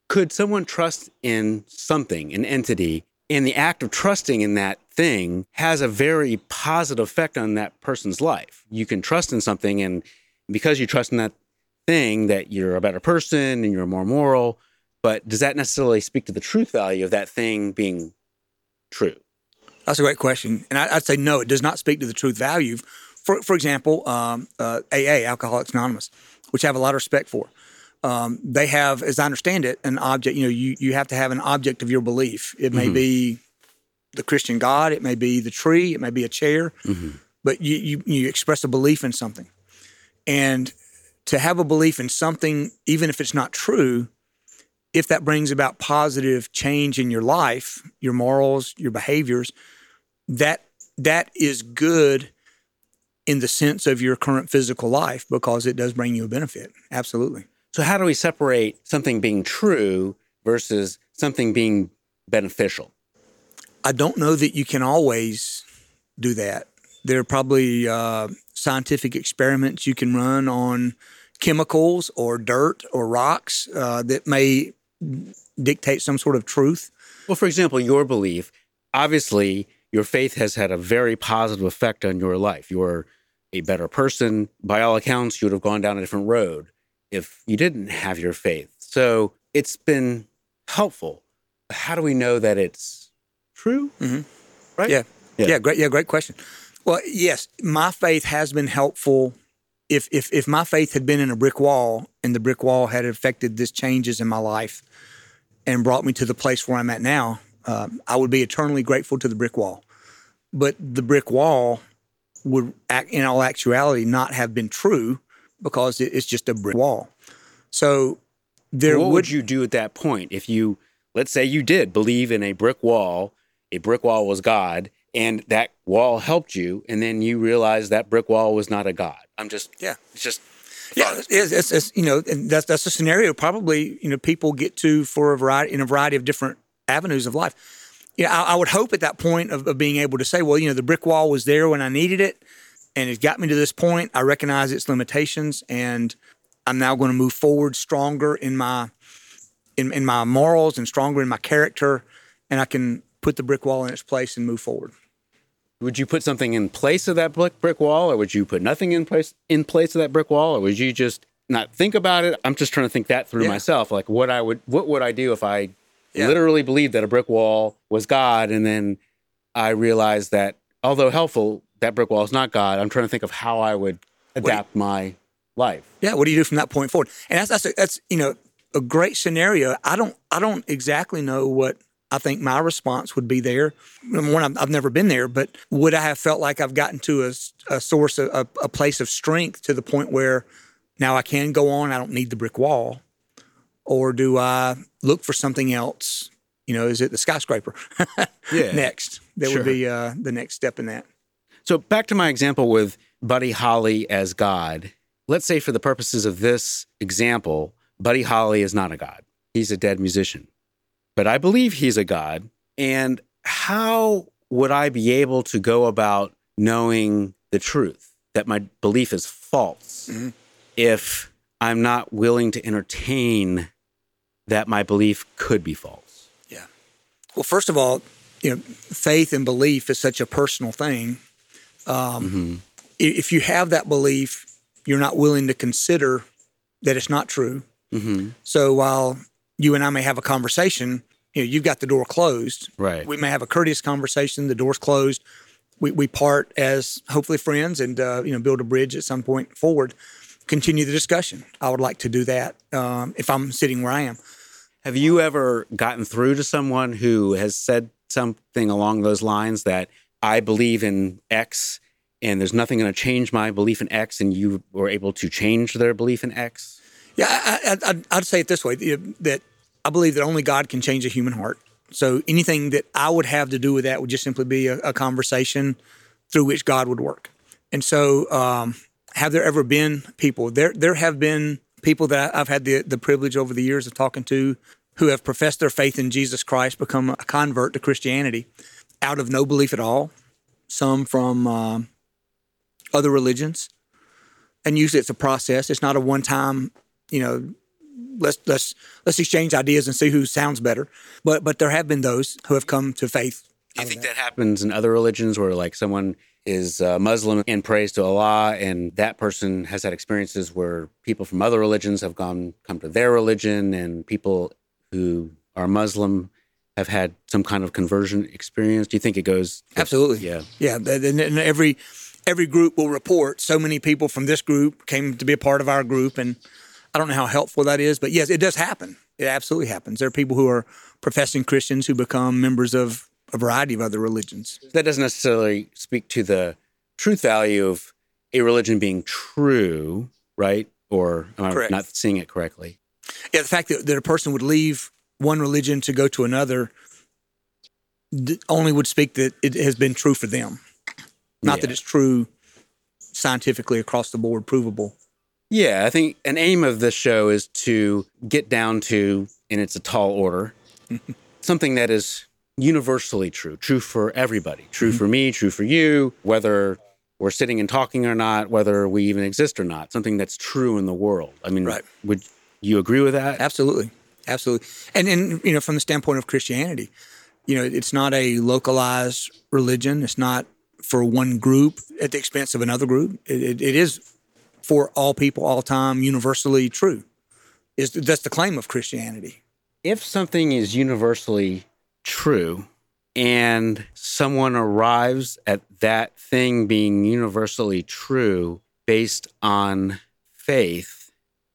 could someone trust in something, an entity, and the act of trusting in that thing has a very positive effect on that person's life? You can trust in something, and because you trust in that thing, that you're a better person and you're more moral. But does that necessarily speak to the truth value of that thing being true? That's a great question, and I, I'd say no. It does not speak to the truth value. For for example, um, uh, AA, Alcoholics Anonymous, which I have a lot of respect for. Um, they have, as I understand it, an object. You know, you you have to have an object of your belief. It may be the Christian God, it may be the tree, it may be a chair, but you, you you express a belief in something, and to have a belief in something, even if it's not true, if that brings about positive change in your life, your morals, your behaviors, that that is good in the sense of your current physical life because it does bring you a benefit. Absolutely. So, how do we separate something being true versus something being beneficial? I don't know that you can always do that. There are probably uh, scientific experiments you can run on chemicals or dirt or rocks uh, that may dictate some sort of truth. Well, for example, your belief, obviously, your faith has had a very positive effect on your life. You're a better person. By all accounts, you would have gone down a different road if you didn't have your faith. So it's been helpful. How do we know that it's true? Right? Yeah. Yeah. yeah. great. Yeah, great question. Well, yes, my faith has been helpful. If if if my faith had been in a brick wall and the brick wall had affected this changes in my life and brought me to the place where I'm at now, um, I would be eternally grateful to the brick wall. But the brick wall would, act, in all actuality, not have been true because it's just a brick wall. So there what would, would you do at that point if you, let's say, you did believe in a brick wall, a brick wall was God, and that wall helped you, and then you realized that brick wall was not a God? I'm just, Yeah. it's just, Yeah, it's, it's, it's you know and that's that's a scenario probably you know people get to for a variety in a variety of different avenues of life. You know, I, I would hope at that point of, of being able to say, well, you know, the brick wall was there when I needed it, and it got me to this point. I recognize its limitations, and I'm now going to move forward stronger in my in, in my morals and stronger in my character, and I can put the brick wall in its place and move forward. would you put something in place of that brick brick wall, or would you put nothing in place in place of that brick wall, or would you just not think about it? I'm just trying to think that through Yeah. myself, like what I would, what would I do if I Yeah. literally believed that a brick wall was God, and then I realized that although helpful, that brick wall is not God. I'm trying to think of how I would adapt my life. Yeah, what do you do from that point forward? And that's that's a, that's you know a great scenario. I don't I don't exactly know what I think my response would be there. Number one, I've, I've never been there, but would I have felt like I've gotten to a, a source, a, a place of strength to the point where now I can go on? I don't need the brick wall, or do I look for something else? You know, is it the skyscraper? Yeah. next, that Sure. would be uh, the next step in that. So back to my example with Buddy Holly as God. Let's say for the purposes of this example, Buddy Holly is not a god. He's a dead musician. But I believe he's a god. And how would I be able to go about knowing the truth that my belief is false if I'm not willing to entertain that my belief could be false? Yeah. Well, first of all, you know, faith and belief is such a personal thing. Um, i- If you have that belief, you're not willing to consider that it's not true. Mm-hmm. So while you and I may have a conversation, you know, you've got the door closed. Right. We may have a courteous conversation. The door's closed. We, we part as hopefully friends and uh, you know build a bridge at some point forward. Continue the discussion. I would like to do that um, if I'm sitting where I am. Have you ever gotten through to someone who has said something along those lines that I believe in X and there's nothing going to change my belief in X and you were able to change their belief in X? Yeah, I, I, I'd, I'd say it this way that I believe that only God can change a human heart. So anything that I would have to do with that would just simply be a, a conversation through which God would work. And so, um, have there ever been people? There, there have been people that I've had the the privilege over the years of talking to who have professed their faith in Jesus Christ, become a convert to Christianity out of no belief at all. Some from um, other religions, and usually it's a process. It's not a one time, you know, let's let's let's exchange ideas and see who sounds better. But but there have been those who have come to faith. Do you think that happens in other religions where like someone is uh, Muslim and prays to Allah and that person has had experiences where people from other religions have gone come to their religion and people who are Muslim have had some kind of conversion experience? Do you think it goes Absolutely. Yeah. Yeah. And and every every group will report so many people from this group came to be a part of our group, and I don't know how helpful that is, but yes, it does happen. It absolutely happens. There are people who are professing Christians who become members of a variety of other religions. that doesn't necessarily speak to the truth value of a religion being true, right? Or am I Correct. not seeing it correctly? Yeah, the fact that, that a person would leave one religion to go to another only would speak that it has been true for them, not that it's true scientifically across the board, provable. Yeah, I think an aim of this show is to get down to, and it's a tall order, something that is universally true, true for everybody, true mm-hmm. for me, true for you, whether we're sitting and talking or not, whether we even exist or not, something that's true in the world. I mean, Right. would you agree with that? Absolutely, absolutely. And and you know, from the standpoint of Christianity, you know, it's not a localized religion. It's not for one group at the expense of another group. It, it, it is for all people, all time, universally true. Is that's the claim of Christianity? if something is universally true and someone arrives at that thing being universally true based on faith,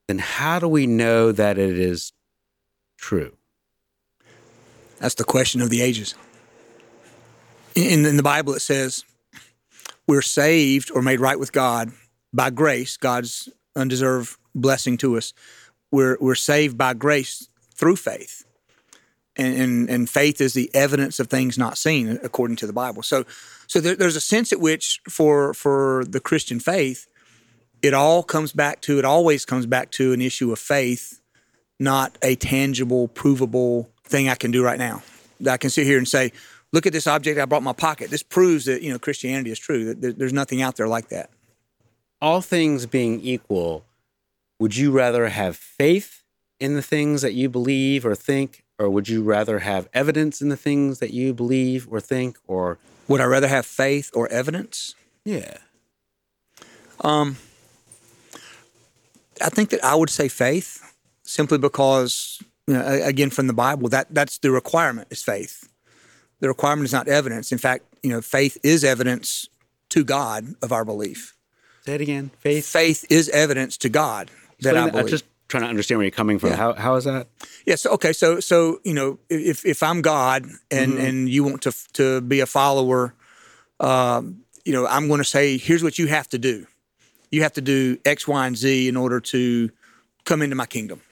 then how do we know that it is true? That's the question of the ages. In, in the Bible, it says we're saved or made right with God by grace, God's undeserved blessing to us. We're, we're saved by grace through faith. And, and, and faith is the evidence of things not seen, according to the Bible. So, so there, there's a sense at which, for, for the Christian faith, it all comes back to, it always comes back to an issue of faith not a tangible, provable thing I can do right now. That I can sit here and say, look at this object I brought in my pocket. This proves that, you know, Christianity is true. That there's nothing out there like that. All things being equal, would you rather have faith in the things that you believe or think, or would you rather have evidence in the things that you believe or think, or Would I rather have faith or evidence? yeah? Um, I think that I would say faith simply because, you know, again, from the Bible, that that's the requirement is faith. The requirement is not evidence. In fact, you know, faith is evidence to God of our belief. Say it again. Faith. Faith is evidence to God that Explain I that. believe. I'm just trying to understand where you're coming from. Yeah. How how is that? Yeah. So okay. So so you know, if if I'm God and and you want to to be a follower, um, you know, I'm going to say, here's what you have to do. You have to do X, Y, and Z in order to come into my kingdom.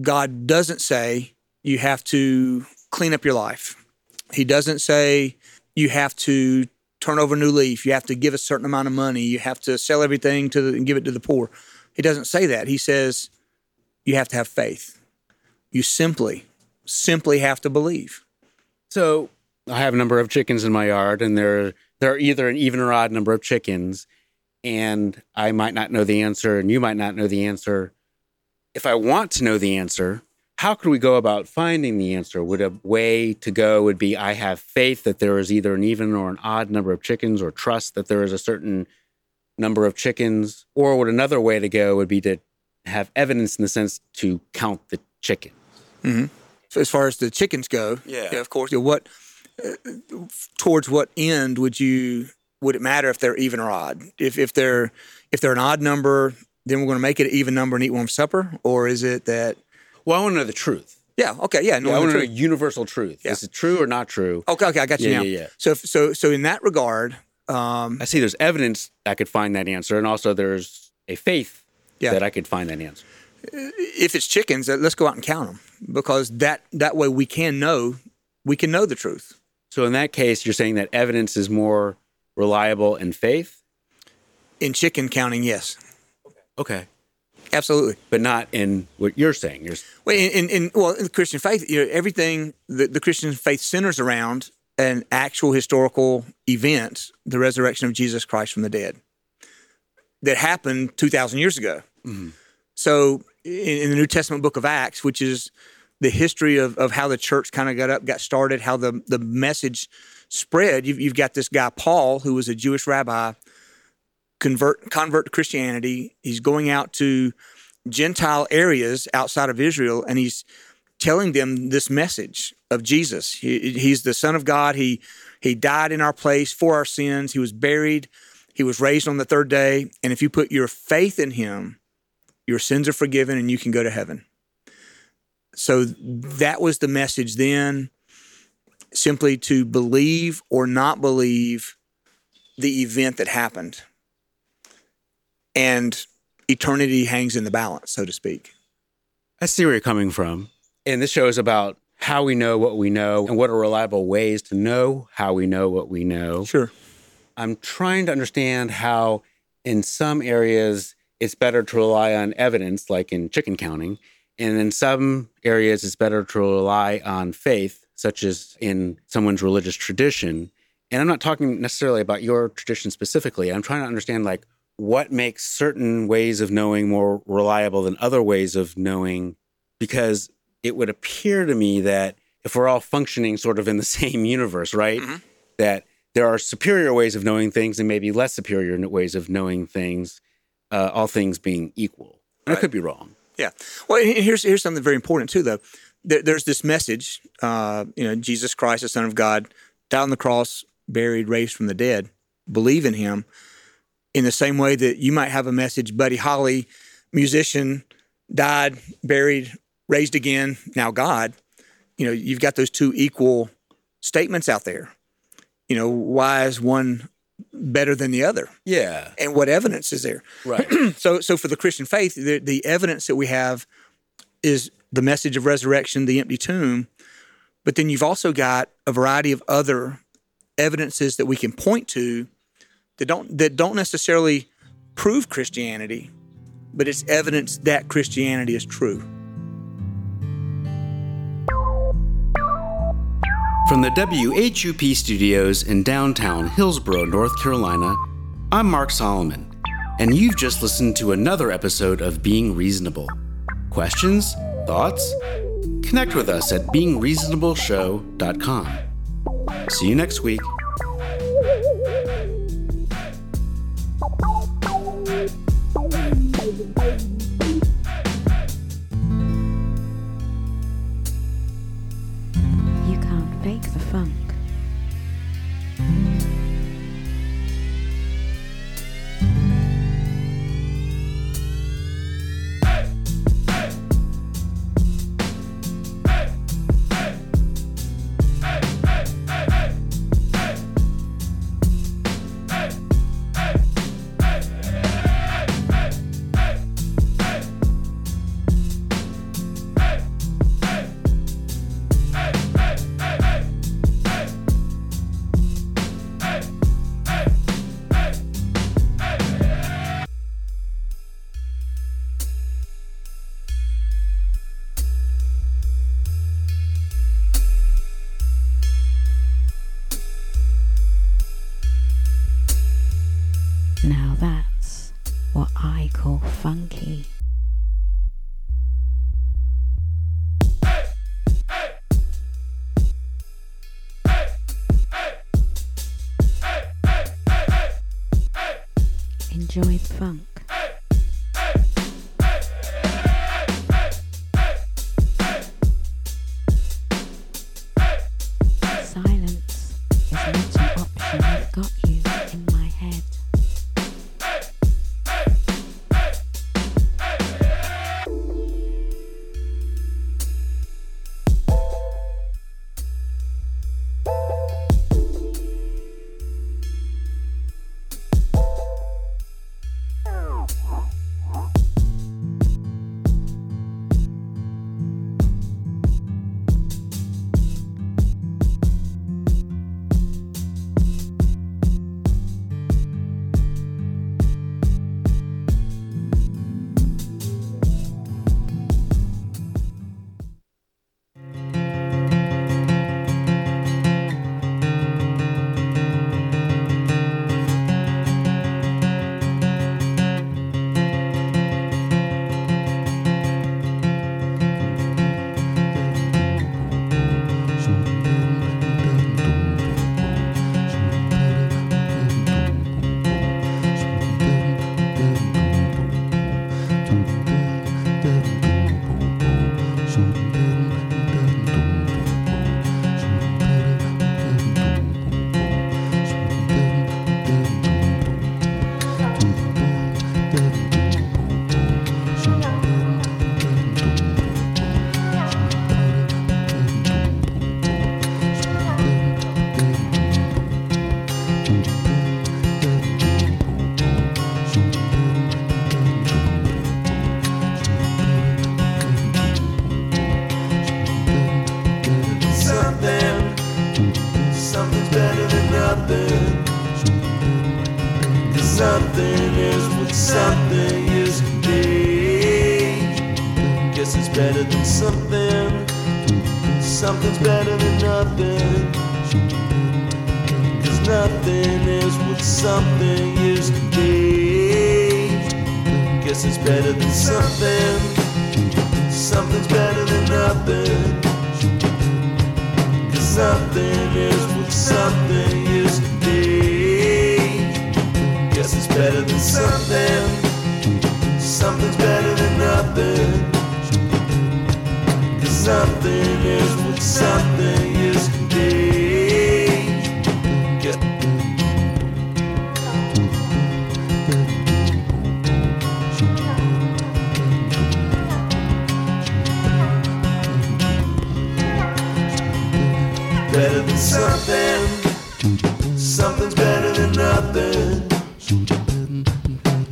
God doesn't say you have to clean up your life. He doesn't say you have to turn over a new leaf. You have to give a certain amount of money. You have to sell everything to the, and give it to the poor. He doesn't say that. He says you have to have faith. You simply, simply have to believe. So I have a number of chickens in my yard, and there there are either an even or odd number of chickens, and I might not know the answer, and you might not know the answer. If I want to know the answer, how could we go about finding the answer? Would a way to go would be I have faith that there is either an even or an odd number of chickens, or trust that there is a certain number of chickens, or would another way to go would be to have evidence in the sense to count the chicken. So as far as the chickens go, Yeah. of course. You know, what uh, towards what end would you would it matter if they're even or odd? If if they're if they're an odd number, then we're going to make it an even number and eat one for supper, or is it that? Well, I want to know the truth. Yeah. Okay. Yeah. No. Yeah, I want to know universal truth. Yeah. Is it true or not true? Okay. Okay. I got you Yeah, now. yeah, yeah. So so so in that regard, um, I see there's evidence I could find that answer, and also there's a faith Yeah. that I could find that answer. if it's chickens, uh, let's go out and count them because that that way we can know we can know the truth. So in that case, you're saying that evidence is more reliable in faith? In chicken counting, yes, Okay. Absolutely. But not in what you're saying. You're, Well, in, in, well, in the Christian faith, you know, everything the, the Christian faith centers around an actual historical event, the resurrection of Jesus Christ from the dead, that happened two thousand years ago. Mm-hmm. So, in, in the New Testament book of Acts, which is the history of, of how the church kind of got up, got started, how the the message spread. You've, you've got this guy Paul, who was a Jewish rabbi, convert convert to Christianity. He's going out to Gentile areas outside of Israel, and he's telling them this message of Jesus. He, he's the Son of God. He he died in our place for our sins. He was buried. He was raised on the third day. And if you put your faith in him, your sins are forgiven and you can go to heaven. So that was the message then simply to believe or not believe the event that happened. And eternity hangs in the balance, so to speak. I see where you're coming from. And this show is about how we know what we know and what are reliable ways to know how we know what we know. Sure. I'm trying to understand how, in some areas, it's better to rely on evidence, like in chicken counting, and in some areas, it's better to rely on faith, such as in someone's religious tradition. And I'm not talking necessarily about your tradition specifically. I'm trying to understand, like, what makes certain ways of knowing more reliable than other ways of knowing, because it would appear to me that if we're all functioning sort of in the same universe, right? That there are superior ways of knowing things and maybe less superior ways of knowing things, uh, all things being equal. And I could be wrong. Yeah. Well, here's here's something very important too, though. There, there's this message. Uh, you know, Jesus Christ, the Son of God, died on the cross, buried, raised from the dead. Believe in Him. In the same way that you might have a message, Buddy Holly, musician, died, buried, raised again, now God. You know, you've got those two equal statements out there. You know, why is one better than the other? Yeah. And what evidence is there? Right. so so for the Christian faith, the, the evidence that we have is the message of resurrection, the empty tomb, but then you've also got a variety of other evidences that we can point to that don't that don't necessarily prove Christianity, but it's evidence that Christianity is true. From the WHUP studios in downtown Hillsborough, North Carolina, I'm Mark Solomon, and you've just listened to another episode of Being Reasonable. Questions? Thoughts? Connect with us at beingreasonableshow.com. See you next week. Something is to be. Guess it's better than something. Something's better than nothing. Cause nothing is what something is to be. Guess it's better than something. Something's better than nothing. Cause nothing is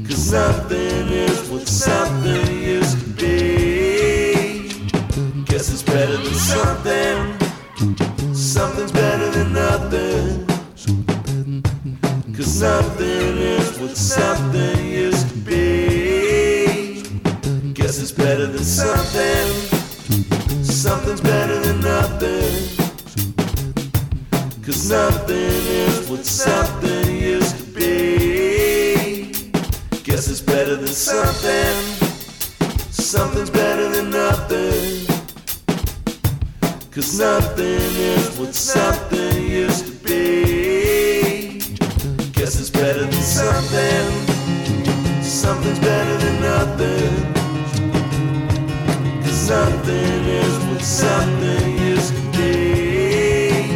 Cause nothing is what something is to be. Guess it's better than something. Something's better than nothing. Nothing is what something is to be. Guess it's better than something. Something's better than nothing. Cause nothing is what something Cause nothing is what something used to be. Guess it's better than something. Something's better than nothing. Cause nothing is what something is to be.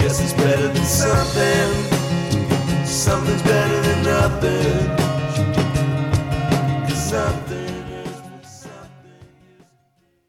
Guess it's better than something. Something's better than nothing.